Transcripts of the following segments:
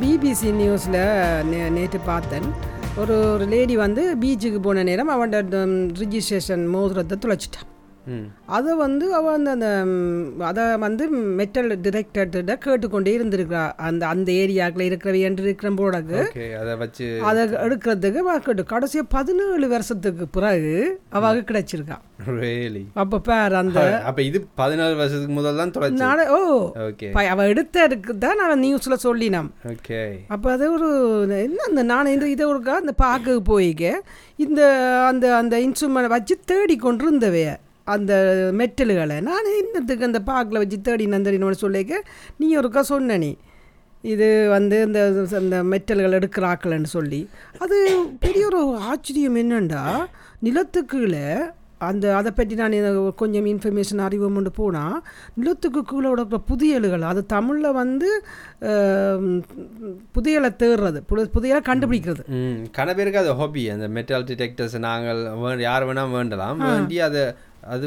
BBC நியூஸில் நே நேற்று பார்த்தேன். ஒரு ஒரு லேடி வந்து பீச்சுக்கு போன நேரம் அவன் ரிஜிஸ்ட்ரேஷன் மோதிரத்தை தொலைச்சிட்டான் அதை வந்து அவன் அந்த அந்த அதை வந்து மெட்டல் டிரெக்டர்கிட்ட கேட்டுக்கொண்டே இருந்திருக்கிறா. அந்த அந்த ஏரியாக்கில் இருக்கிறவை என்று இருக்கிற போடக்கு அதை வச்சு அதை எடுக்கிறதுக்கு அவ கேட்டு கடைசியாக பதினேழு வருஷத்துக்கு பிறகு அவளுக்கு கிடைச்சிருக்கா. ரியலி அப்போ பேர் அந்த அப்ப இது பதினாலு வருஷத்துக்கு முதல் தான் நாட ஓ ஓகே. ப- அவ எடுத்ததுக்கு தான் நான் நியூஸில் சொல்லினோம் ஓகே. அப்போ அது ஒரு என்ன அந்த நான் இந்த இதை ஒருக்கா அந்த பார்க்க போய்க்க இந்த அந்த அந்த இன்ஸ்ட்ருமெண்ட் வச்சு தேடி கொண்டு இருந்தவைய அந்த மெட்டல்களை. நான் இன்னத்துக்கு அந்த பாக்கில் வச்சு தேடி நந்தடினோட சொல்லிக்க நீ ஒருக்கா சொன்ன நீ. இது வந்து இந்த அந்த மெட்டல்கள் எடுக்கிறாக்கலன்னு சொல்லி. அது பெரிய ஒரு ஆச்சரியம் என்னண்டா? நிலத்துக்குள்ளே அந்த அதை பற்றி நான் கொஞ்சம் இன்ஃபர்மேஷன் அறிவு கொண்டு போனால் நிலத்துக்கு கீழே விடக்கிற புதியல்கள் அது தமிழில் வந்து புதியலை தேடுறது புது- புதியலை கண்டுபிடிக்கிறது. கன பேருக்கு அது ஹாபி அந்த மெட்டல் டிடெக்டர்ஸ் நாங்கள் யார் வேணால் வேண்டலாம். வேண்டி அதை அது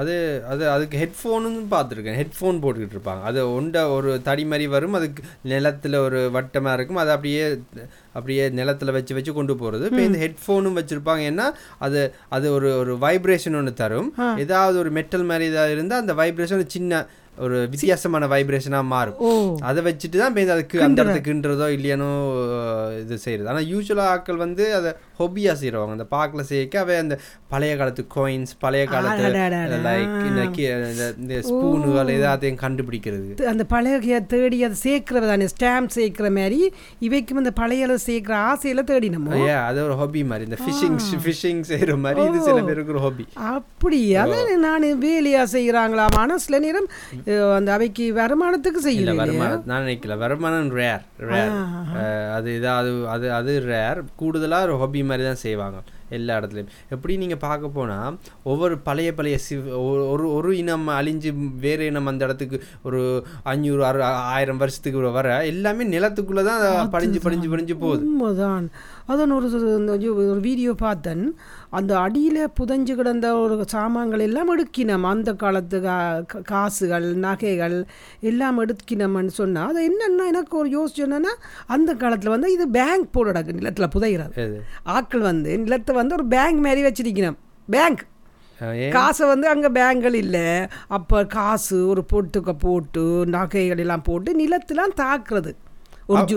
அது அது அதுக்கு ஹெட்ஃபோனும் பார்த்துருக்கேன். ஹெட்ஃபோன் போட்டுக்கிட்டு இருப்பாங்க. அது ஒண்ட ஒரு தடி மாதிரி வரும் அதுக்கு நிலத்தில் ஒரு வட்டமாக இருக்கும். அதை அப்படியே அப்படியே நிலத்தில் வச்சு வச்சு கொண்டு போகிறது இப்போ இந்த ஹெட்ஃபோனும் வச்சுருப்பாங்க. ஏன்னா அது அது ஒரு ஒரு வைப்ரேஷன் ஒன்று தரும். ஏதாவது ஒரு மெட்டல் மாதிரி ஏதாவது இருந்தால் அந்த வைப்ரேஷன் சின்ன ஒரு வித்தியாசமான வைப்ரேஷனாக மாறும். அதை வச்சுட்டு தான் இப்போ அதுக்கு அந்த இடத்துக்கு கிண்டுறதோ இல்லையானோ இது செய்கிறது ஆனால் யூஸ்வலாக ஆட்கள் வந்து அதை ஹொபியாக செய்கிறவங்க அந்த பார்க்கில் செய்யக்க அவை அந்த பழைய காலத்து கோயின்ஸ் பழைய காலத்து. லைக் இந்த ஸ்பூனுகள் எல்லாத்தையும் கண்டுபிடிக்கிறது. அந்த பழைய தேடி அதை சேர்க்கிறது தானே ஸ்டாம்ப் சேர்க்கிற மாதிரி இவைக்கும் அந்த பழைய சேர்க்கிற ஆசையில் தேடினமோ? ஏ அது ஒரு ஹாபி மாதிரி. இந்த ஃபிஷிங் ஃபிஷிங் செய்கிற மாதிரி இது சில பேருக்கு ஒரு ஹாபி அப்படி அதான் நான் வேலையா செய்கிறாங்களா ஆனால் சில நேரம் அந்த அவைக்கு வருமானத்துக்கு செய்யல வருமானம் நான் நினைக்கல. வருமானம் ரேர் ரேர் அது இதாவது அது அது ரேர் கூடுதலாக ஒரு ஹாபி மாதிரி தான் செய்வாங்க எல்லா இடத்துலையும். எப்படி நீங்கள் பார்க்க போனால் ஒவ்வொரு பழைய பழைய சிவ் ஒரு- ஒரு இனம் அழிஞ்சு வேறு இனம் அந்த இடத்துக்கு ஒரு அஞ்சூறு அறு ஆயிரம் வருஷத்துக்கு வர எல்லாமே நிலத்துக்குள்ளே தான் படிஞ்சு படிஞ்சு படிஞ்சு போகுது. அதான் ஒரு ஒரு வீடியோ பார்த்தேன். அந்த அடியில் புதைஞ்சு கிடந்த ஒரு சாமான்கள் எல்லாம் எடுக்கினோம். அந்த காலத்து கா- காசுகள் நகைகள் எல்லாம் எடுக்கினோம்னு சொன்னால் அது என்னென்னா எனக்கு ஒரு யோசிச்சோன்னா அந்த காலத்தில் வந்து இது பேங்க் கிடக்கு நிலத்தில் புதைகிறது எது? ஆட்கள் வந்து நிலத்தை வந்து ஒரு பேங்க் மாதிரி வச்சிருக்கணும் பேங்க். காசை வந்து அங்கே பேங்குகள் இல்லை. அப்போ காசு ஒரு பொட்டுக்க போட்டு நகைகள் எல்லாம் போட்டு நிலத்தெல்லாம் தாக்குறது. ஒரு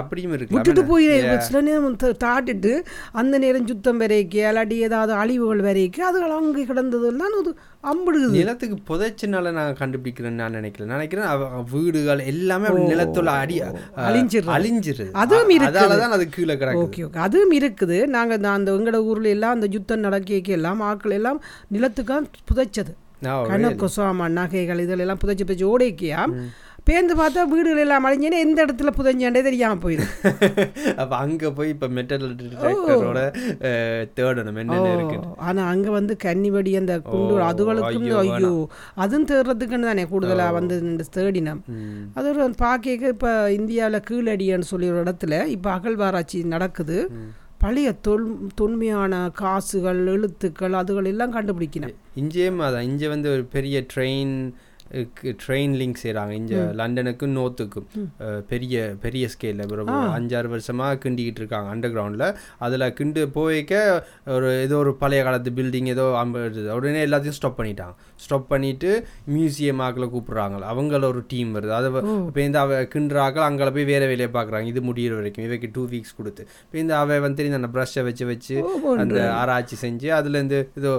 அப்படியும் இருக்கு. விட்டுட்டு போய் சில நேரம் தாட்டிட்டு அந்த நேரம் சுத்தம் வரைக்கு இல்லாட்டி ஏதாவது அழிவுகள் வரைக்கு அதுகள் அங்கே கிடந்ததெல்லாம் அது அம்பிடுது. நிலத்துக்கு புதைச்சனால நான் கண்டுபிடிக்கிறேன்னு நான் நினைக்கிறேன். அவ வீடுகள் எல்லாமே நிலத்துல அடி அழிஞ்சிடுறது. அழிஞ்சிருது. அதுவும் இருக்குது. தான் அது கீழே கிடக்குது. Okay okay. அதுவும் இருக்குது. நாங்கள் அந்த எங்களோட ஊரில் எல்லாம் அந்த யுத்தம் நடக்க எல்லாம் ஆட்கள் எல்லாம் நிலத்துக்காக புதைச்சது. கணக்கு சாமான் நகைகள் இதில் எல்லாம் புதைச்சி புதைச்சி ஓடைக்கியா பேந்து பார்த்தா வீடுகள் எல்லாம் அழிஞ்சேன்னா எந்த இடத்துல புதைஞ்சாண்டே தெரியாமல் போயிடும். அப்ப அங்க போய் இப்ப மெட்டல் டிடெக்டரோட தேடணும். என்னென்ன இருக்கு ஆனால் அங்கே வந்து கன்னிவடி அந்த குண்டு அதுகளுக்கும் ஐயோ, அதுவும் தேடுறதுக்குன்னு தானே கூடுதலாக வந்து தேடினம். அது ஒரு பார்க்க இப்போ இந்தியாவில் கீழடின்னு சொல்லி ஒரு இடத்துல இப்போ அகழ்வாராய்ச்சி நடக்குது. பழைய தொல் தொன்மையான காசுகள் எழுத்துக்கள் அதுகள் எல்லாம் கண்டுபிடிக்கணும். இங்கேயும் அதான். இங்கே வந்து ஒரு பெரிய ட்ரெயின் ட்ரெயின் லிங்க் செய்கிறாங்க இங்கே லண்டனுக்கும் நோர்த்துக்கும் பெரிய பெரிய ஸ்கேலில் ஒரு அஞ்சாறு வருஷமாக கிண்டிக்கிட்டு இருக்காங்க அண்டர் கிரவுண்டில் அதில் கிண்டு போய்க்க ஒரு ஏதோ ஒரு பழைய காலத்து பில்டிங் ஏதோ அம்பது உடனே எல்லாத்தையும் ஸ்டாப் பண்ணிட்டாங்க. ஸ்டாப் பண்ணிட்டு மியூசியம் ஆக்கில் கூப்பிட்றாங்க அவங்கள ஒரு டீம் வருது. அதை இப்போ இந்த அவ கிண்டுறாக்கள் அங்கே போய் வேறு வேலையை பார்க்குறாங்க. இது முடியிற வரைக்கும். இவைக்கு டூ வீக்ஸ் கொடுத்து. இப்போ இந்த அவ வந்து தெரியுது அந்த ப்ரஷ்ஷை வச்சு வச்சு அந்த ஆராய்ச்சி செஞ்சு அதுலேருந்து ஏதோ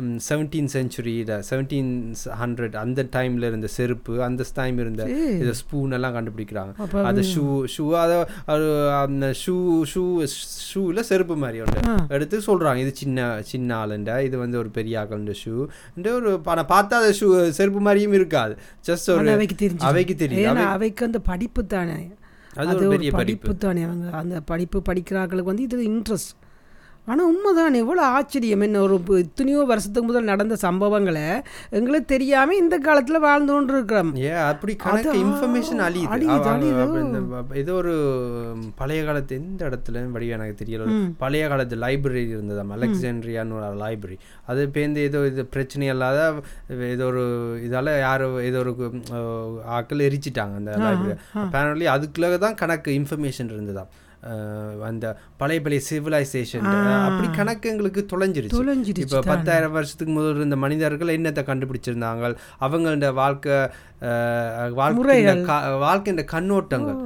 செவன்டீன் செஞ்சுரியில் செவன்டீன் ஹண்ட்ரட் அந்த டைமில் இருந்த செருப்பு அந்த டைம் இருந்த இதை ஸ்பூன் எல்லாம் கண்டுபிடிக்கிறாங்க. அது ஷூ ஷூ அதை அந்த ஷூ ஷூ ஷூவில் செருப்பு மாதிரி ஒன்று எடுத்து சொல்கிறாங்க இது சின்ன சின்ன ஆளுண்ட? இது வந்து ஒரு பெரிய ஆக்கள ஷூ ஒரு ஆனால் பார்த்தா அது ஷூ செருப்பு மாதிரியும் இருக்காது. ஜஸ்ட் ஒரு அவைக்கு தெரிஞ்சு அவைக்கு தெரியும் அவைக்கு அந்த படிப்பு தானே. அது ஒரு பெரிய படிப்பு தானே அவங்க. அந்த படிப்பு படிக்கிறார்களுக்கு வந்து இது இன்ட்ரெஸ்ட் ஆனால் உண்மைதான். எவ்வளோ ஆச்சரியம். என்ன ஒரு இத்தனையோ வருஷத்துக்கு முதல் நடந்த சம்பவங்களை எங்களுக்கு தெரியாமல் இந்த காலத்தில் வாழ்ந்து கொண்டு இருக்கிறோம் ஏ அப்படி கணக்கு இன்ஃபர்மேஷன் அழியுது. ஏதோ ஒரு பழைய காலத்து எந்த இடத்துல வடிவம் எனக்கு தெரியல. பழைய காலத்து லைப்ரரி இருந்ததாம் அலெக்சாண்ட்ரியான்னு ஒரு லைப்ரரி அது பேருந்து ஏதோ இது பிரச்சனை இல்லாத ஏதோ ஒரு இதால யாரோ ஏதோ ஒரு ஆட்கள் எரிச்சிட்டாங்க அந்த லைப்ரரி அப்பேரண்ட்லி அதுக்குள்ள தான் கணக்கு இன்ஃபர்மேஷன் இருந்ததாம். அஹ், அந்த பழைய பழைய சிவிலைசேஷன் அப்படி கணக்கு எங்களுக்கு தொலைஞ்சிருச்சு இப்போ பத்தாயிரம் வருஷத்துக்கு முதல் இருந்த மனிதர்கள் என்னத்தை கண்டுபிடிச்சிருந்தாங்க? அவங்களோட வாழ்க்கை அஹ், வாழ்க்கை வாழ்க்கைன்ற கண்ணோட்டங்கள்.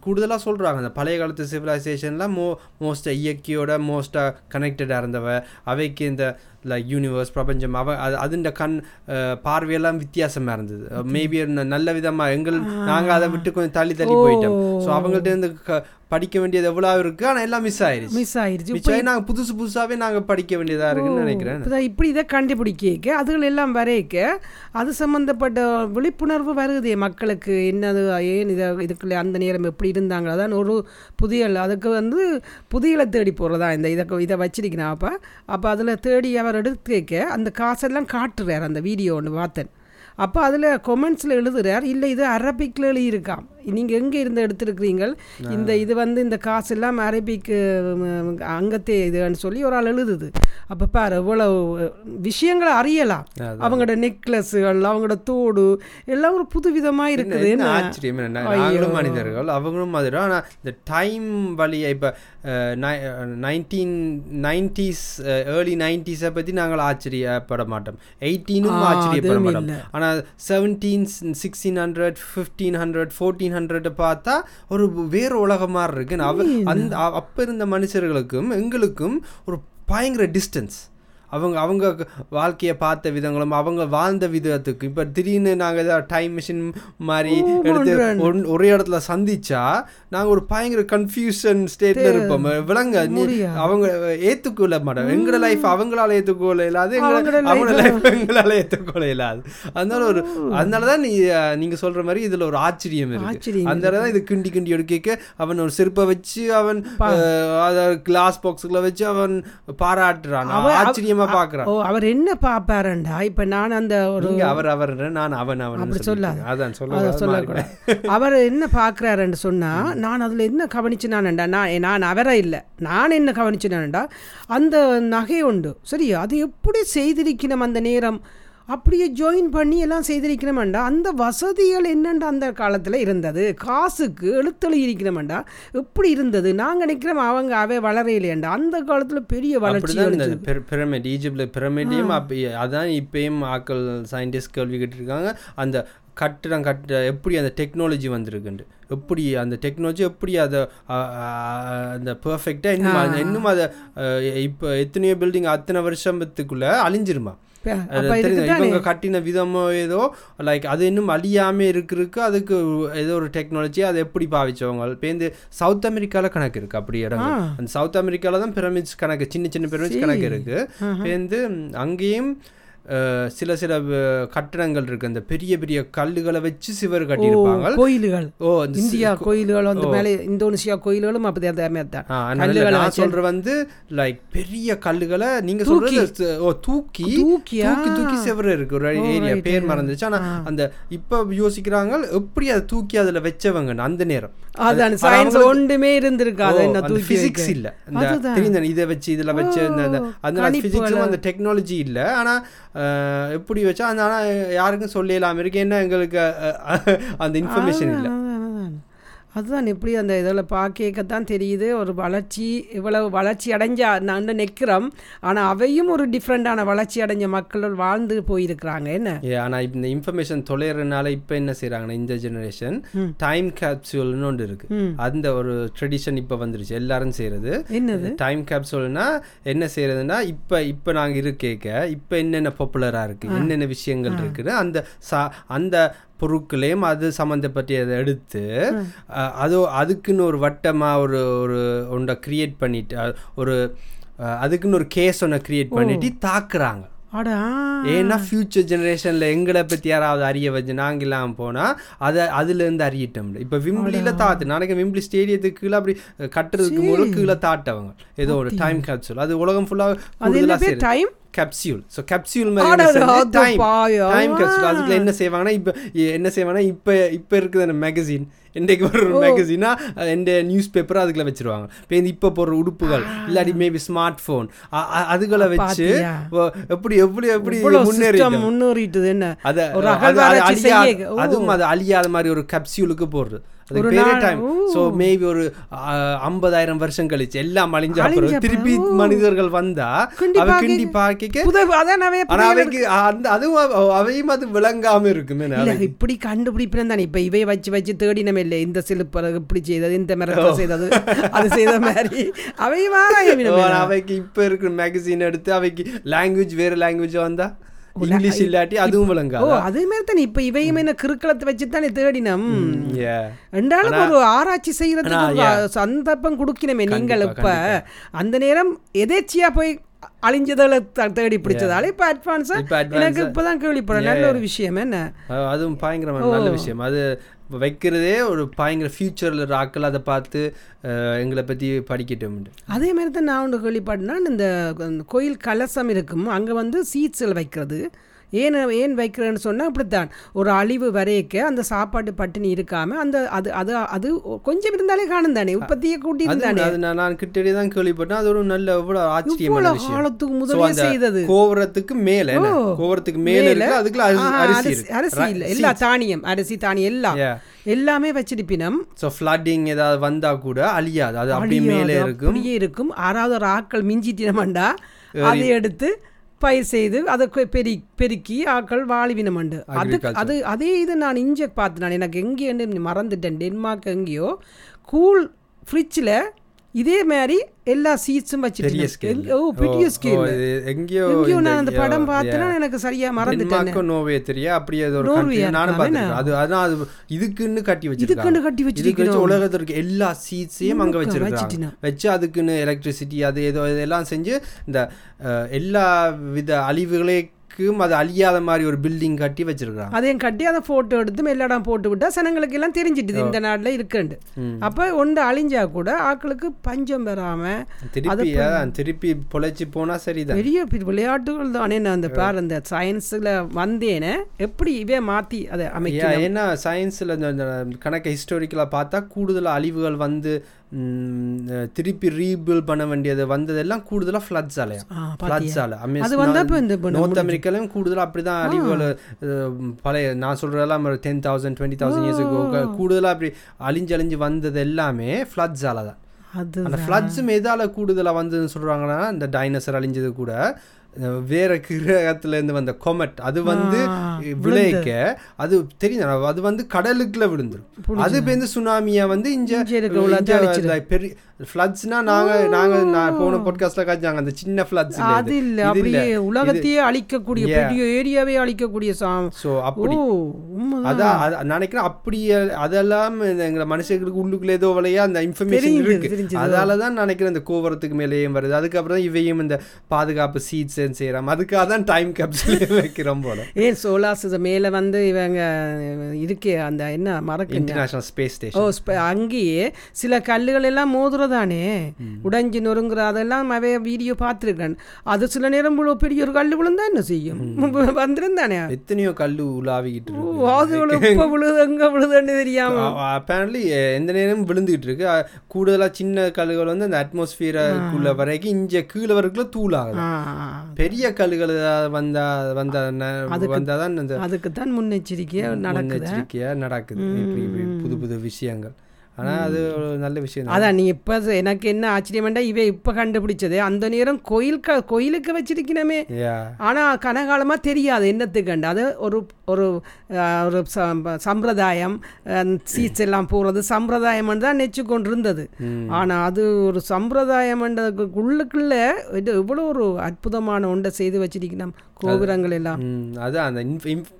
கூடுதலாக சொல்கிறாங்க அந்த பழைய காலத்து சிவிலைசேஷன்லாம் மோ மோஸ்ட்டாக இயற்கையோட மோஸ்ட்டாக கனெக்டடாக இருந்தவ அவைக்கு இந்த லைக் யூனிவர்ஸ் பிரபஞ்சம் அவ அது அதுண்ட கண் பார்வையெல்லாம் வித்தியாசமாக இருந்தது. மேபி நல்ல விதமாக எங்கள் நாங்கள் அதை விட்டு கொஞ்சம் தள்ளி தள்ளி போயிட்டோம். ஸோ அவங்கள்ட்ட இருந்து படிக்க வேண்டியது எவ்வளோ இருக்குது ஆனால் எல்லாம் மிஸ் ஆயிருச்சு. மிஸ் ஆயிருச்சு. ஆகி நாங்கள் புதுசு புதுசாகவே நாங்கள் படிக்க வேண்டியதாக இருக்குன்னு நினைக்கிறேன். இப்படி இதை கண்டுபிடிக்க அதுகள் எல்லாம் வரைக்க அது சம்பந்தப்பட்ட விழிப்புணர்வு வருதே மக்களுக்கு என்னது ஏன் இதை இதுக்குள்ள அந்த நேரம் எப்படி இருந்தாங்க? அதான் ஒரு புதியல் அதுக்கு வந்து புதியலை தேடி போகிறதா இந்த இதை இதை வச்சிருக்கிறேன். அப்போ அப்போ அதில் தேடி அவர் எடுத்து வைக்க அந்த காசெல்லாம் காட்டுறார் அந்த வீடியோ ஒன்று பார்த்தேன். அப்போ அதில் கொமெண்ட்ஸில் எழுதுறார் இல்லை இது அரபிக்கில் எழுதியிருக்காம். நீங்கள் எங்கே இருந்து எடுத்திருக்கிறீங்கள்? இந்த இது வந்து இந்த காசு எல்லாம் அரபிக்கு அங்கத்தே இதுன்னு சொல்லி ஒரு ஆள் எழுதுது. அப்போ பாரு எவ்வளவு விஷயங்களை அறியலாம். அவங்களோட நெக்லஸ்கள் அவங்களோட தோடு எல்லாம் ஒரு புதுவிதமாக இருக்குது. என்ன என்ன? ஆச்சரியம் நாங்களும் மனிதர்கள் அவங்களும் மாதிரி ஆனால் இந்த டைம் வழியை இப்போ நைன்டீன் நைன்டிஸ் ஏர்லி நைன்டிஸை பற்றி நாங்கள் ஆச்சரியப்பட மாட்டோம். எயிட்டீனும் ஆச்சரியப்பட மாட்டோம். ஆனால் seventeen sixteen hundred fifteen hundred fourteen hundred பார்த்தா ஒரு வேறு உலகம் மாதிரி இருக்கு. அவ அந்த அப்ப இருந்த மனுஷர்களுக்கும் எங்களுக்கும் ஒரு பயங்கர டிஸ்டன்ஸ் அவங்க அவங்க வாழ்க்கையை பார்த்த விதங்களும் அவங்க வாழ்ந்த விதத்துக்கு. இப்போ திடீர்னு நாங்கள் ஏதாவது டைம் மிஷின் மாதிரி எடுத்து ஒரே இடத்துல சந்திச்சா நாங்கள் ஒரு பயங்கர கன்ஃபியூஷன் ஸ்டேட்ல இருப்போம். விளங்க. அவங்க ஏற்றுக்கொள்ள மாட்டோம் எங்களோட லைஃப் அவங்களால ஏற்றுக்கொள்ள இல்லாது அவங்களோட லைஃப் எங்களால ஏற்றுக்கொள்ள இல்லாது. அதனால ஒரு அதனால தான் நீ அஹ், நீங்க சொல்ற மாதிரி இதுல ஒரு ஆச்சரியம் இருக்கு. ஆச்சரியம் அந்த தான் இது கிண்டி கிண்டி எடுக்க அவன் ஒரு செருப்பை வச்சு அவன் கிளாஸ் பாக்ஸுக்குள்ள வச்சு அவன் பாராட்டுறான். ஓ அவர் என்ன பார்ப்பாரண்டா? இப்போ நான் அந்த ஒரு அவர் அவர் நான் அவன் அவன் அப்படி சொல்லாத. அதான் அதை சொல்ல சொல்லக்கூடாது. அவர் என்ன பார்க்குறாருன்னு சொன்னா நான் அதில் என்ன கவனிச்சுனானண்டா? நான் நான் அவரை இல்லை. நான் என்ன கவனிச்சுனானண்டா? அந்த நகை உண்டு. சரியா அது எப்படி செய்திருக்கணும் அந்த நேரம்? அப்படியே ஜாயின் பண்ணி எல்லாம் செய்திருக்கணுமாண்டா? அந்த வசதிகள் என்னண்டா அந்த காலத்தில் இருந்தது? காசுக்கு எழுத்தெழி இருக்கணுமாண்டா எப்படி இருந்தது? நாங்கள் நினைக்கிறோம் அவங்க அவை வளரையிலேண்டா அந்த காலத்தில் பெரிய வளர்ச்சி இந்த பிரமிட் ஈஜிப்ட்ல பிரமிட்டையும் அப்ப அதான் இப்பயும் ஆக்கள் சயின்டிஸ்ட் கேள்வி கேட்டிருக்காங்க அந்த கட்டிடம் கட்ட எப்படி அந்த டெக்னாலஜி வந்திருக்குண்டு? எப்படி அந்த டெக்னாலஜி எப்படி அதை அந்த பெர்ஃபெக்டாக இன்னும் அது- இன்னும் அதை இப்போ எத்தனையோ பில்டிங் அத்தனை வருஷத்துக்குள்ள அழிஞ்சிருமா? இவங்க கட்டின விதமோ ஏதோ லைக் அது இன்னும் அழியாம இருக்கிறதுக்கு அதுக்கு ஏதோ ஒரு டெக்னாலஜி அதை எப்படி பாவிச்சவங்க? பேருந்து சவுத் அமெரிக்கால கணக்கு இருக்கு அப்படி இடங்கள். அந்த சவுத் அமெரிக்கால தான் பிரமிட்ஸ் கணக்கு சின்ன சின்ன பிரமிட்ஸ் கணக்கு இருக்கு. பேருந்து அங்கேயும் சில சில கட்டடங்கள் இருக்கு. அந்த பெரிய பெரிய கல்லுகளை வச்சு சிவர் கட்டியிருப்பாங்க. கோயில்கள். ஓ அந்த இந்தியா கோயில்கள் வந்து மேலே இந்தோனேசியா கோயில்களும் அப்படி அதே மாதிரி தான். ஆ, அதனால நான் சொல்ற வந்து லைக் பெரிய கல்லுகளை நீங்க சொல்றது ஓ தூக்கி? தூக்கி தூக்கி செவரு இருக்கு. ஒரு ஏரியா பேர் மறந்துச்சு. ஆனா அந்த இப்ப யோசிக்கிறாங்க எப்படி அதை தூக்கி அதுல வச்சவங்க அந்த நேரம். அதான் சயின்ஸ் ஒன்றுமே இருந்திருக்காது. பிசிக்ஸ் இல்ல. இந்த இதை வச்சு இதுல வச்சு அதனால பிசிக்ஸும் அந்த டெக்னாலஜி இல்ல. ஆனா எப்படி வச்சா அந்த ஆனா யாருக்கும் சொல்லலாம் இருக்கு என்ன எங்களுக்கு அந்த இன்ஃபர்மேஷன் இல்ல. அதுதான் எப்படி அந்த இதில் பார்க்கத்தான் தெரியுது. ஒரு வளர்ச்சி இவ்வளவு வளர்ச்சி அடைஞ்சா நான் நிற்கிறோம் ஆனால் அவையும் ஒரு டிஃப்ரெண்டான வளர்ச்சி அடைஞ்ச மக்கள் வாழ்ந்து போயிருக்கிறாங்க. என்ன? ஏ, ஆனா இப்ப இந்த இன்ஃபர்மேஷன் தொலைறதுனால இப்ப என்ன செய்றாங்கன்னா இந்த ஜெனரேஷன் டைம் கேப்சூல்னு ஒன்று இருக்கு. அந்த ஒரு ட்ரெடிஷன் இப்ப வந்துருச்சு. எல்லாரும் செய்யறது என்னது? டைம் கேப்சூல்னா என்ன செய்யறதுன்னா இப்ப இப்ப நாங்க இருக்கேக்க இப்ப என்னென்ன பாப்புலரா இருக்கு என்னென்ன விஷயங்கள் இருக்குன்னு அந்த சா- அந்த பொருட்களையும் அது சம்மந்தப்பட்டதை எடுத்து அது அதுக்குன்னு ஒரு வட்டமா ஒரு ஒரு ஒன்றை கிரியேட் பண்ணிட்டு ஒரு அதுக்குன்னு ஒரு கேஸ் ஒன்றை கிரியேட் பண்ணிட்டு தாக்குறாங்க. ஏன்னா ஃபியூச்சர் ஜெனரேஷன்ல எங்களை பத்தி யாராவது அறிய வச்சு நாங்கெல்லாம் போனா அதை அதுல இருந்து அறியிட்டோம்ல. இப்ப விம்பிளில தாத்து நாளைக்கு விம்பிளி ஸ்டேடியத்துக்கு கீழே அப்படி கட்டுறதுக்கு போது கீழே தாட்டவங்க. ஏதோ ஒரு டைம் கேப்சூல் அது உலகம் ஃபுல்லா அது என்ன பேர்? டைம் கேப்சியூல் ஸோ கேப்சியூல் மாதிரி அது டைம். டைம் கேப்சியூல் அதுக்குள்ள என்ன செய்வாங்கன்னா இப்போ என்ன செய்வாங்கன்னா இப்போ இப்போ இருக்குது அந்த மேகசின் இன்றைக்கு ஒரு மேகசினா எந்த நியூஸ் பேப்பர் அதுக்குள்ள வச்சிருவாங்க. இப்போ இந்த இப்போ போடுற உடுப்புகள் இல்லாட்டி மேபி ஸ்மார்ட் ஃபோன் அதுகளை வச்சு எப்படி எப்படி எப்படி முன்னேறி முன்னேறிட்டுது என்ன? அத. அதுவும் அது அழியாத மாதிரி ஒரு கேப்சியூலுக்கு போடுறது. அதுக்கு ஒரு பேரே நாள், டைம். ஸோ மேபி ஒரு ஐம்பதாயிரம் வருஷம் கழிச்சு எல்லாம் அழிஞ்ச அப்புறம் திருப்பி. மனிதர்கள் வந்தா அவ கிண்டி பார்க்க ஆனா அவைக்கு அந்த அதுவும் அவ- அவையும் அது விளங்காம இருக்குமே இப்படி கண்டுபிடிப்பினம் தானே. இப்ப இவை வச்சு வச்சு தேடினம் இல்லை இந்த சிலுப்பரை இப்படி செய்தது இந்த மரத்தை செய்தது அது செய்த மாதிரி. அவை வாராய அவைக்கு இப்ப இருக்கிற மேகசின் எடுத்து அவைக்கு லாங்குவேஜ் வேற லாங்குவேஜ் வந்தா? இங்கிலீஷ் இல்லாட்டி அதுவும் ஓ விளங்காது அதே மாதிரி தானே. இப்ப இவையும் என்ன கிறுக்களத்தை வச்சு தானே தேடினம். ரெண்டாலும் ஒரு ஆராய்ச்சி செய்யறதுக்கு சந்தர்ப்பம் கொடுக்கணுமே நீங்கள் இப்ப. அந்த நேரம் எதேச்சியா போய் அழிஞ்சதில் தேடி பிடிச்சதால இப்ப அட்வான்ஸா எனக்கு இப்பதான் கேள்விப்படுறேன். நல்ல ஒரு விஷயம் என்ன? அதுவும் பயங்கரமான நல்ல விஷயம். அது வைக்கிறதே ஒரு பயங்கர ஃபியூச்சரில் ராக்கள் அதை பார்த்து எங்களை பற்றி படிக்கட்டும் அதே மாதிரி தான் நான் ஒன்று கேள்விப்பட்டேன்னா இந்த கோயில் கலசம் இருக்கும் அங்கே வந்து சீட்ஸில் வைக்கிறது. ஏன் ஏன் வைக்கிறேன்னு சொன்னால் இப்படித்தான் ஒரு அழிவு வரையக்க அந்த சாப்பாட்டு பட்டினி இருக்காம அந்த அது அது அது கொஞ்சம் இருந்தாலே காணும் தானே. உற்பத்தியை கூட்டி இருந்தானே அது நான் நான் கிட்டே தான் கேள்விப்பட்டேன். அது ஒரு நல்ல எவ்வளோ ஆச்சரியமான காலத்துக்கு So, முதலே அந்த செய்தது. கோபுரத்துக்கு மேல. கோபுரத்துக்கு மேல அதுக்குள்ள அரிசி- அரிசி இல்லை. எல்லா தானியம் அரிசி தானியம் எல்லாம். எல்லாமே வச்சிருப்பினம். ஸோ ஃப்ளட்டிங் ஏதாவது வந்தா கூட அழியாது. அது அப்படியே மேலே இருக்கும். அப்படியே இருக்கும். ஆறாவது ஒரு ஆக்கள் மிஞ்சிட்டினமண்டா. அதை எடுத்து பயிர் செய்து அதை கொ- பெரி பெருக்கி ஆக்கள் வாழிவினமண்டு அது அது அதே இது நான் இஞ்ச பார்த்தேன் நான் எனக்கு எங்கேன்னு மறந்துட்டேன். டென்மார்க் எங்கேயோ கூல் ஃப்ரிட்ஜில் இதே மாதிரி எல்லா சீட்ஸும் வச்சிருக்கேன் ஓ பெரிய ஸ்கேல் எங்கேயோ நான் அந்த படம் பார்த்தேன்னா. எனக்கு சரியா மறந்துட்டேன். நோவே தெரியா? Norway country. நானும் பார்த்திருக்கேன் அது அதான் அது இதுக்குன்னு கட்டி வச்சிருக்காங்க. இதுக்குன்னு கட்டி வச்சு வச்சிருக்கோம் உலகத்துல இருக்க எல்லா சீட்ஸையும் அங்க வச்சிருக்காங்க. வச்சு அதுக்குன்னு எலக்ட்ரிசிட்டி அது ஏதோ இதெல்லாம் செஞ்சு இந்த எல்லா வித அழிவுகளுக்கும் அது அழியாத மாதிரி ஒரு பில்டிங் கட்டி வச்சிருக்காங்க அதையும் கட்டி அதை ஃபோட்டோ எடுத்து மெல்லடம் போட்டு விட்டா சனங்களுக்கு எல்லாம் தெரிஞ்சிட்டுது. இந்த நாட்டில் இருக்குண்டு அப்போ ஒன்று அழிஞ்சா கூட ஆட்களுக்கு பஞ்சம் பெறாம திருப்பி திருப்பி பொழைச்சு போனா சரிதான். பெரிய விளையாட்டுகள் தானே நான் அந்த பேர் அந்த சயின்ஸில் வந்தேனே எப்படி இவே மாற்றி அதை அமைக்க ஏன், ஏன்னா சயின்ஸில் கணக்கு ஹிஸ்டாரிக்கலாக பார்த்தா கூடுதல் அழிவுகள் வந்து திருப்பி ரீபில் பண்ண வேண்டியது வந்ததெல்லாம் கூடுதலாக ஃப்ளட்ஸ் ஆலையா? ஆ, ஃப்ளட்ஸ் ஆலை. அது வந்தா இப்போ இந்த இப்ப நோர்த் அமெரிக்காலையும் கூடுதலாக அப்படி தான் அழிவுகள் பழைய நான் சொல்கிறதெல்லாம் டென் தௌசண்ட் டுவெண்ட்டி தௌசண்ட் இயர்ஸுக்கு கூடுதலாக அப்படி அழிஞ்சு அழிஞ்சு வந்தது எல்லாமே ஃப்ளட்ஸ் ஆலை தான். அந்த ஃப்ளட்ஸும் எதால கூடுதலாக வந்ததுன்னு சொல்கிறாங்கன்னா இந்த டைனோசர் அழிஞ்சது கூட வேற கிரகத்துல இருந்து வந்த கொமெட் அது வந்து ஆ, விளைவிக்க அது தெரியும். அது வந்து கடலுக்குள்ள விழுந்துரும். அது வந்து சுனாமியா வந்து இங்க பெரிய ஃப்ளட்ஸ்னா நாங்க நாங்க நான் போன பாட்காஸ்ட்ல காய்ச்சாங்க அந்த சின்ன ஃப்ளட்ஸ் அது இல்ல அப்படியே உலகத்தையே அழிக்கக்கூடிய பெரிய ஏரியாவே அழிக்கக்கூடிய ஸோ ஓ அப்படி. அதான் அது- நினைக்கிறேன் அப்படியே அதெல்லாம் எங்களை மனுஷங்களுக்கு உள்ளுக்குள்ள ஏதோ வழியா அந்த இன்ஃபர்மேஷன் இருக்கு. அதால தான் நினைக்கிறேன் இந்த கோவரத்துக்கு மேலேயும் வருது. அதுக்கப்புறம் இவையும் இந்த பாதுகாப்பு சீட்ஸ் செய்யறோம் அதுக்காக தான் டைம் கேப்சூல் வைக்கிறோம் போல. ஏன் சோலார் மேல வந்து இவங்க இருக்கே அந்த என்ன மறக்க இன்டர்நேஷனல் ஸ்பேஸ் ஸ்டேஷன் அங்கேயே சில கல்லுகள் எல்லாம் மோதுறதானே உடைஞ்சு நொறுங்குற அதெல்லாம் நிறைய வீடியோ பார்த்துருக்கேன் அது சில நேரம் இவ்வளோ பெரிய ஒரு கல் விழுந்தா என்ன செய்யும்? வந்திருந்தானே? எத்தனையோ கல்லு உலாவிக்கிட்டு அதுகள் எப்போ விழுது எங்க விழுதுன்னு தெரியாம. அப்பேரண்ட்லி எந்த நேரமும் விழுந்துகிட்டு இருக்கு. கூடுதலா சின்ன கல்லுகள் வந்து அந்த அட்மாஸ்பியருக்குள்ள வரைக்கும் இங்க கீழே வரைக்குள்ள தூளாகுது. பெரிய கல்லுகள் வந்தா வந்தா வந்தாதான் அதுக்கு தான் முன்னெச்சரிக்கையா நடக்குது? நடக்குது. புது புது விஷயங்கள். ஆனா அது ஒரு நல்ல விஷயம் தான். அதான் நீ இப்போ எனக்கு என்ன ஆச்சரியம்டா இவ இப்போ கண்டுபிடிச்சது. அந்த நேரம் கோயில் க கோயிலுக்கு வச்சிருக்கணுமே. ஆனால் கனகாலமாக தெரியாது என்னத்துக்கண்டு அது ஒரு ஒரு ஒரு சம்- சம்பிரதாயம் சீட்ஸ் எல்லாம் போகிறது சம்பிரதாயம் தான் நெச்சு கொண்டு இருந்தது ஆனால் அது ஒரு சம்பிரதாயம்ன்றதுக்கு உள்ளுக்குள்ள இது இவ்வளோ ஒரு அற்புதமான ஒன்றை செய்து வச்சிருக்கணும். கோபுரங்கள் எல்லாம் ம், அதான் அந்த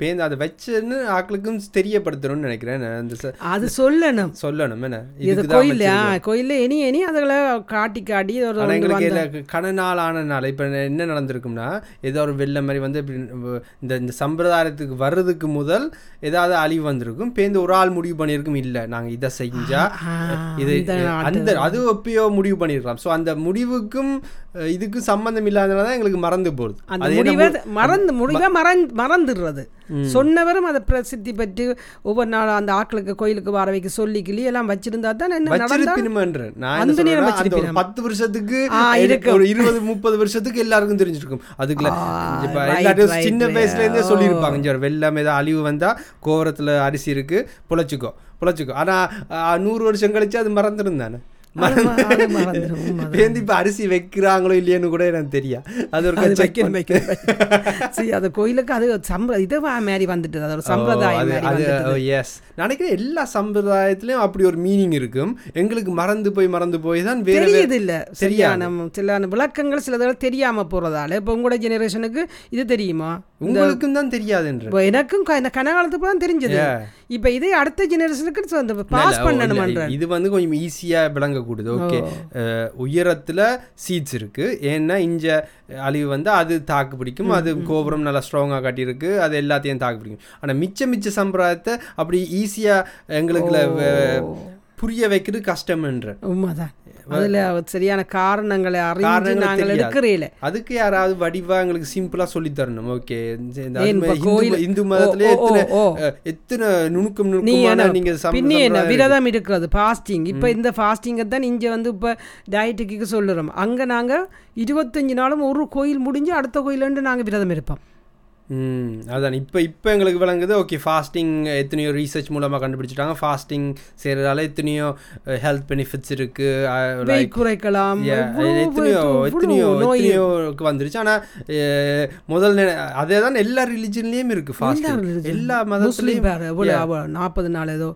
பேந்து அதை வச்சுன்னு ஆக்களுக்கும் தெரியப்படுத்தணும்னு நினைக்கிறேன். நான் அந்த அது சொல்லணும். சொல்லணும் என்ன? இது கோயில் கோயில்ல இனி இனி அதில் காட்டி காட்டி எங்களுக்கு இல்ல, கணநாள் ஆன நாள். இப்போ என்ன நடந்திருக்கும்னா ஏதோ ஒரு வெள்ளம் மாதிரி வந்து இந்த இந்த சம்பிரதாயத்துக்கு வர்றதுக்கு முதல் ஏதாவது அழிவு வந்திருக்கும். பேருந்து ஒரு ஆள் முடிவு பண்ணியிருக்கும். இல்ல நாங்க இதை செஞ்சா இது அந்த அது எப்பயோ முடிவு பண்ணிருக்கலாம் ஸோ அந்த முடிவுக்கும் இதுக்கும் சம்பந்தம் இல்லாதனால தான் எங்களுக்கு மறந்து போகுது. மறந்து முடிவை மறந் மறந்துடுறது சொன்னவரும் அதை பிரசித்தி பெற்று ஒவ்வொரு நாளும் அந்த ஆக்களுக்கு கோயிலுக்கு வர வைக்க சொல்லி கிளி எல்லாம் வச்சிருந்தா தான் என்ன அந்த நேரம். பத்து வருஷத்துக்கு இருக்கும். ஒரு இருபது முப்பது வருஷத்துக்கு எல்லாருக்கும் தெரிஞ்சிருக்கும் அதுக்குள்ள சின்ன. வயசுல இருந்தே. சொல்லியிருப்பாங்க வெள்ளம் ஏதாவது அழிவு வந்தா கோவரத்துல அரிசி இருக்கு புழைச்சிக்கோ புழைச்சிக்கோ ஆனா நூறு வருஷம் கழிச்சு அது மறந்துடும். பேருந்து இப்ப அரிசி வைக்கிறாங்களோ இல்லையான்னு கூட எனக்கு தெரியா. அது ஒரு வைக்கணும் வைக்கணும் சரி அந்த கோயிலுக்கு அது சம்பிர இது மாதிரி வந்துட்டு அது ஒரு சம்பிரதாயம் அது. எஸ் நினைக்கிறேன் எல்லா சம்பிரதாயத்திலயும் அப்படி ஒரு மீனிங் இருக்கும். எங்களுக்கு மறந்து போய் மறந்து போய் தான் தெரியுது இல்ல தெரியாது. சரியான சில விளக்கங்கள் சிலதெல்லாம் தெரியாம போறதால இப்போ உங்களோட ஜெனரேஷனுக்கு இது தெரியுமா? உங்களுக்கும் தான் இப்போ எனக்கும் கனகாலத்துக்கு தான் தெரிஞ்சது. இப்போ இதே அடுத்த ஜெனரேஷனுக்கு பாஸ் இல்ல, இது வந்து கொஞ்சம் ஈஸியா விளங்கக்கூடுது ஓகே. உயரத்துல சீட்ஸ் இருக்கு. ஏன்னா இஞ்ச அழிவு வந்து அது தாக்கு பிடிக்கும். அது கோபுரம் நல்லா ஸ்ட்ராங்கா காட்டியிருக்கு. அது எல்லாத்தையும் தாக்கு பிடிக்கும். ஆனா மிச்ச மிச்ச சம்பிரதாயத்தை அப்படி ஈஸியா எங்களுக்குள்ள புரிய வைக்கிறது கஷ்டம்ன்ற. உண்மைதான். அதுல சரியான காரணங்களை அறிஞ்சு நாங்கள். எடுக்கிறீல அதுக்கு யாராவது வடிவா எங்களுக்கு சிம்பிளா சொல்லி தரணும். ஓகே இந்து மதத்திலே எத்தனை நுணுக்கம் நுணுக்கமான நீங்க என்ன? விரதம் இருக்கிறது ஃபாஸ்டிங் இப்போ இந்த ஃபாஸ்டிங்கை தான் இங்கே வந்து இப்போ டயட்டுக்கு சொல்லுறோம். அங்கே நாங்கள் இருபத்தஞ்சு நாளும் ஒரு கோயில் முடிஞ்சு அடுத்த கோயிலுண்டு நாங்கள் விரதம் இருப்போம். ம் அதான். இப்போ இப்போ எங்களுக்கு விளங்குது ஓகே ஃபாஸ்டிங் எத்தனையோ ரீசர்ச் மூலமாக கண்டுபிடிச்சிட்டாங்க. ஃபாஸ்டிங் செய்கிறதால எத்தனையோ ஹெல்த் பெனிஃபிட்ஸ் இருக்கு. லைக் வெயிட் குறைக்கலாம். எத்தனையோ எத்தனையோ எத்தனையோக்கு வந்துருச்சு. ஆனால் முதல் அதே தான் எல்லா ரிலிஜன்லேயும் இருக்கு ஃபாஸ்டிங். எல்லா மதத்துலேயும் நாற்பது நாள் ஏதோ.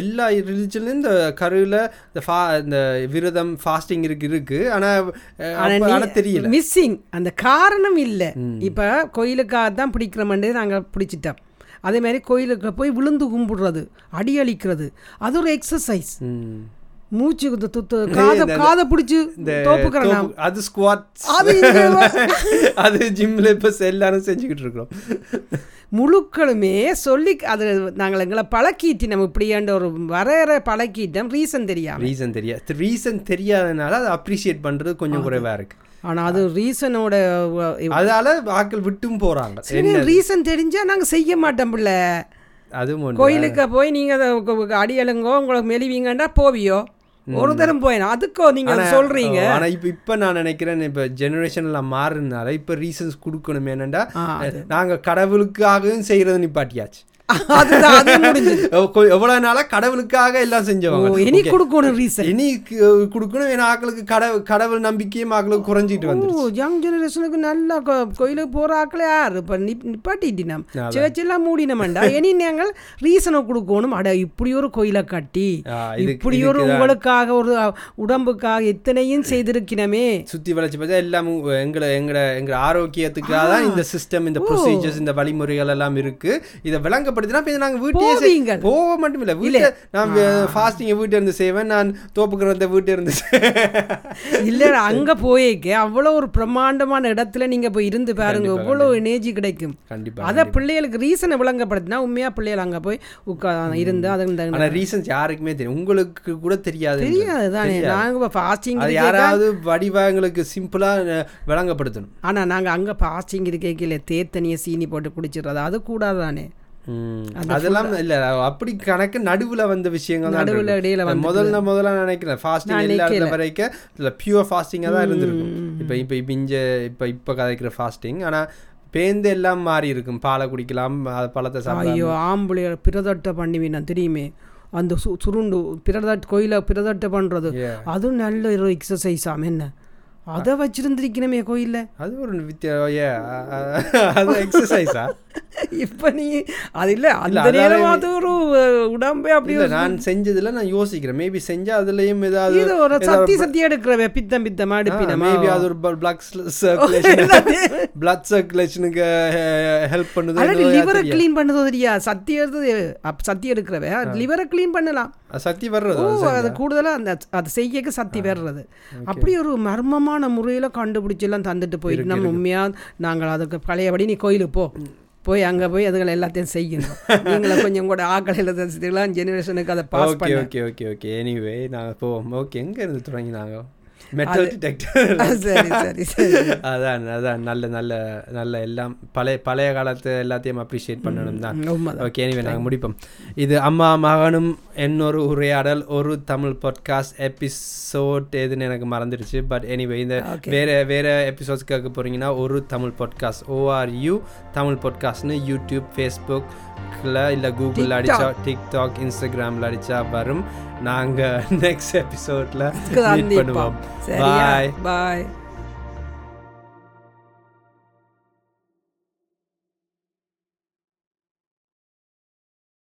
எல்லா ரிலிஜன்லையும் இந்த கருவில் இந்த ஃபா இந்த விரதம் ஃபாஸ்டிங் இருக்கு இருக்கு. ஆனால் தெரியல. மிஸ்ஸிங் அந்த காரணம் இல்லை. இப்போ கோயிலுக்காக தான் பிடிக்கிறோம்னு நாங்கள் பிடிச்சிட்டோம். அதே மாதிரி கோயிலுக்கு போய் விழுந்து கும்பிடுறது அடி அழிக்கிறது அது ஒரு எக்ஸசைஸ். மூச்சு காதை காதை பிடிச்சி தோப்புக்கிறோம் நாம் தோப்பு- அது ஸ்குவாட் அது ஜிம்ல இப்ப எல்லாரும் செஞ்சுக்கிட்டு இருக்கிறோம். முழுக்களுமே சொல்லி அது நாங்கள் எங்களை பழக்கிட்டு நம்ம இப்படியாண்ட ஒரு வரையற பழக்கிட்டோம். ரீசன் தெரியாம. ரீசன் தெரியாது ரீசன் தெரியாதனால அதை அப்ரிஷியேட் பண்றது கொஞ்சம் குறைவா இருக்கு. ஆனா அது ரீசனோட அதால ஆட்கள் விட்டும் போறாங்க. ரீசன் தெரிஞ்சா நாங்க செய்ய மாட்டோம் பிள்ளை. அதுவும் கோயிலுக்கு போய் நீங்க அதை உங்க- உங்க அடியலுங்கோ உங்களுக்கு மெலிவீங்கன்னா போவியோ? ஒரு தரம் போயிடும். அதுக்கோ நீங்க அதை சொல்றீங்க. ஆனா இப்ப இப்ப நான் நினைக்கிறேன் இப்ப ஜெனரேஷன்ல மாறுனால இப்ப ரீசன்ஸ் கொடுக்கணும் என்னண்டா ஆ, நாங்க கடவுளுக்காகவும் செய்யறது நிப்பாட்டியாச்சு. எவ்வளவு நாளா கடவுளுக்காக எல்லாம் செஞ்சவங்க? இனி கொடுக்கணும் ரீசன் இனி கொடுக்கணும். ஏன்னா ஆக்களுக்கு கடவுள் கடவுள் நம்பிக்கையும் ஆக்களுக்கு குறைஞ்சிட்டு வந்து யங் ஜெனரேஷனுக்கு நல்லா கோயிலுக்கு போற ஆக்களே யார்? இப்போ நிப் நிப்பாட்டிட்டினம். சர்ச் எல்லாம் மூடினமாண்டா. இனி நாங்கள் ரீசனை கொடுக்கணும். அட இப்படி ஒரு கோயிலை கட்டி இப்படி ஒரு உங்களுக்காக ஒரு உடம்புக்காக இத்தனையும் செய்திருக்கணுமே சுத்தி வளைச்சு பார்த்தா எல்லாம் எங்களை எங்கட எங்க ஆரோக்கியத்துக்காக தான் இந்த சிஸ்டம் இந்த ப்ரொசீஜர்ஸ் இந்த வழிமுறைகள் எல்லாம் இருக்கு. இதை விளங்கப்படுத்தினா இப்ப நாங்க வீட்டையே. போக மட்டும் இல்ல. வீட்டுல நான் ஃபாஸ்டிங் வீட்டு இருந்து செய்வேன் நான் தோப்புக்கிறத வீட்டு இருந்து செய்வேன். இல்ல அங்க போயிக்க அவ்வளவு ஒரு பிரம்மாண்டமான இடத்துல நீங்க போய் இருந்து பாருங்க. எவ்வளவு எனர்ஜி கிடைக்கும். கண்டிப்பா அத பிள்ளைகளுக்கு ரீசனை விளங்கப்படுத்தினா உண்மையா பிள்ளைகள் அங்க போய் உட்கா இருந்து அது ரீசன்ஸ் யாருக்குமே தெரியும் உங்களுக்கு கூட தெரியாது. தெரியாது தானே. நாங்க ஃபாஸ்டிங் அது யாராவது வடிவா எங்களுக்கு சிம்பிளா அஹ், விளங்கப்படுத்தணும். ஆனா நாங்க அங்க ஃபாஸ்டிங் இருக்கையில தேத்தனியை சீனி போட்டு குடிச்சிடுறது. அது கூடாது தானே. அதெல்லாம் இல்ல அப்படி கணக்கு நடுவுல வந்த விஷயங்கள் நடுவுல. இடையில முதல்ல முதல்ல நான் நினைக்கிறேன் ஃபாஸ்டிங் இல்லாத வரைக்கும் இல்ல பியூர் ஃபாஸ்டிங்கா தான் இருந்திருக்கும். இப்ப இப்ப இப்ப இஞ்ச இப்ப இப்ப கதைக்கிற ஃபாஸ்டிங் ஆனா பேந்து எல்லாம் மாறி இருக்கும். பாலை குடிக்கலாம் பழத்தை சாப்பிடலாம். ஐயோ ஆம்பளை பிரதட்டை பண்ணுவீனா தெரியுமே? அந்த சு சுருண்டு பிரதட் கோயில பிரதட்டை பண்றது. அதுவும் நல்ல ஒரு எக்ஸசைஸ் ஆம் என்ன? அதை வச்சிருந்திருக்கணுமே கோயில்ல? அது ஒரு வித்தியா அது எக்ஸசைஸா இப்ப நீ அது இல்ல அந்த அதாவது- நேரம் அது ஒரு உடம்பே அப்படி நான் செஞ்சதுல நான் யோசிக்கிறேன். மேபி செஞ்சா அதுலயும் ஏதாவது இது ஒரு சத்தி சத்தி எடுக்கிறவ பித்தம் பித்தமா எடுப்பினமா மேபி அது ஒரு பிளட் சர்க்குலேஷன் பிளட் சர்க்குலேஷனுக்கு ஹெல்ப் பண்ணுது லிவரை க்ளீன் பண்ணது தெரியா? சத்தி எடுத்து அப் சத்தி எடுக்கிறவ லிவரை க்ளீன் பண்ணலாம். சத்தி வர்றது? அது கூடுதலாக அந்த அது செய்யக்க சத்தி வர்றது. அப்படி ஒரு மர்மமான முறையில் கண்டுபிடிச்சி எல்லாம் தந்துட்டு போயிட்டு நம்ம உண்மையாக நாங்கள் அதுக்கு பழையபடி நீ கோயிலுக்கு போ. போய் அங்கே போய் அதுகளை எல்லாத்தையும் செய்யணும். நீங்களே கொஞ்சம் கூட ஆக்கலையில் தெரிஞ்சுக்கலாம் ஜெனரேஷனுக்கு அதை பாஸ் ஓகே பண்ண. ஓகே ஓகே ஓகே எனிவே நாங்கள் போவோம். ஓகே எங்க இருந்து தொடங்கினாங்க? மெட்டல் டிடெக்டர் சரி சரி சரி. அதான் அதான். நல்ல நல்ல நல்ல எல்லாம் பழைய பழைய காலத்து எல்லாத்தையும் அப்ரிஷியேட் பண்ணணும் தான் ஓகே எனிவே நாங்கள் முடிப்போம். இது அம்மா மகனும் என்னொரு உரையாடல் ஒரு தமிழ் பாட்காஸ்ட் எபிசோட் எதுன்னு எனக்கு மறந்துடுச்சு. பட் எனிவே இந்த. வேற வேற எபிசோட்ஸ் கேட்க போறீங்கன்னா ஒரு Tamil podcast O R U Tamil பாட்காஸ்ட்னு YouTube ஃபேஸ்புக்கில் இல்லை கூகுளில் அடிச்சா டிக்டாக் இன்ஸ்டாகிராமில் அடிச்சா வரும். நாங்கள் நெக்ஸ்ட் எபிசோடில் மீட் பண்ணுவோம். பாய் பாய்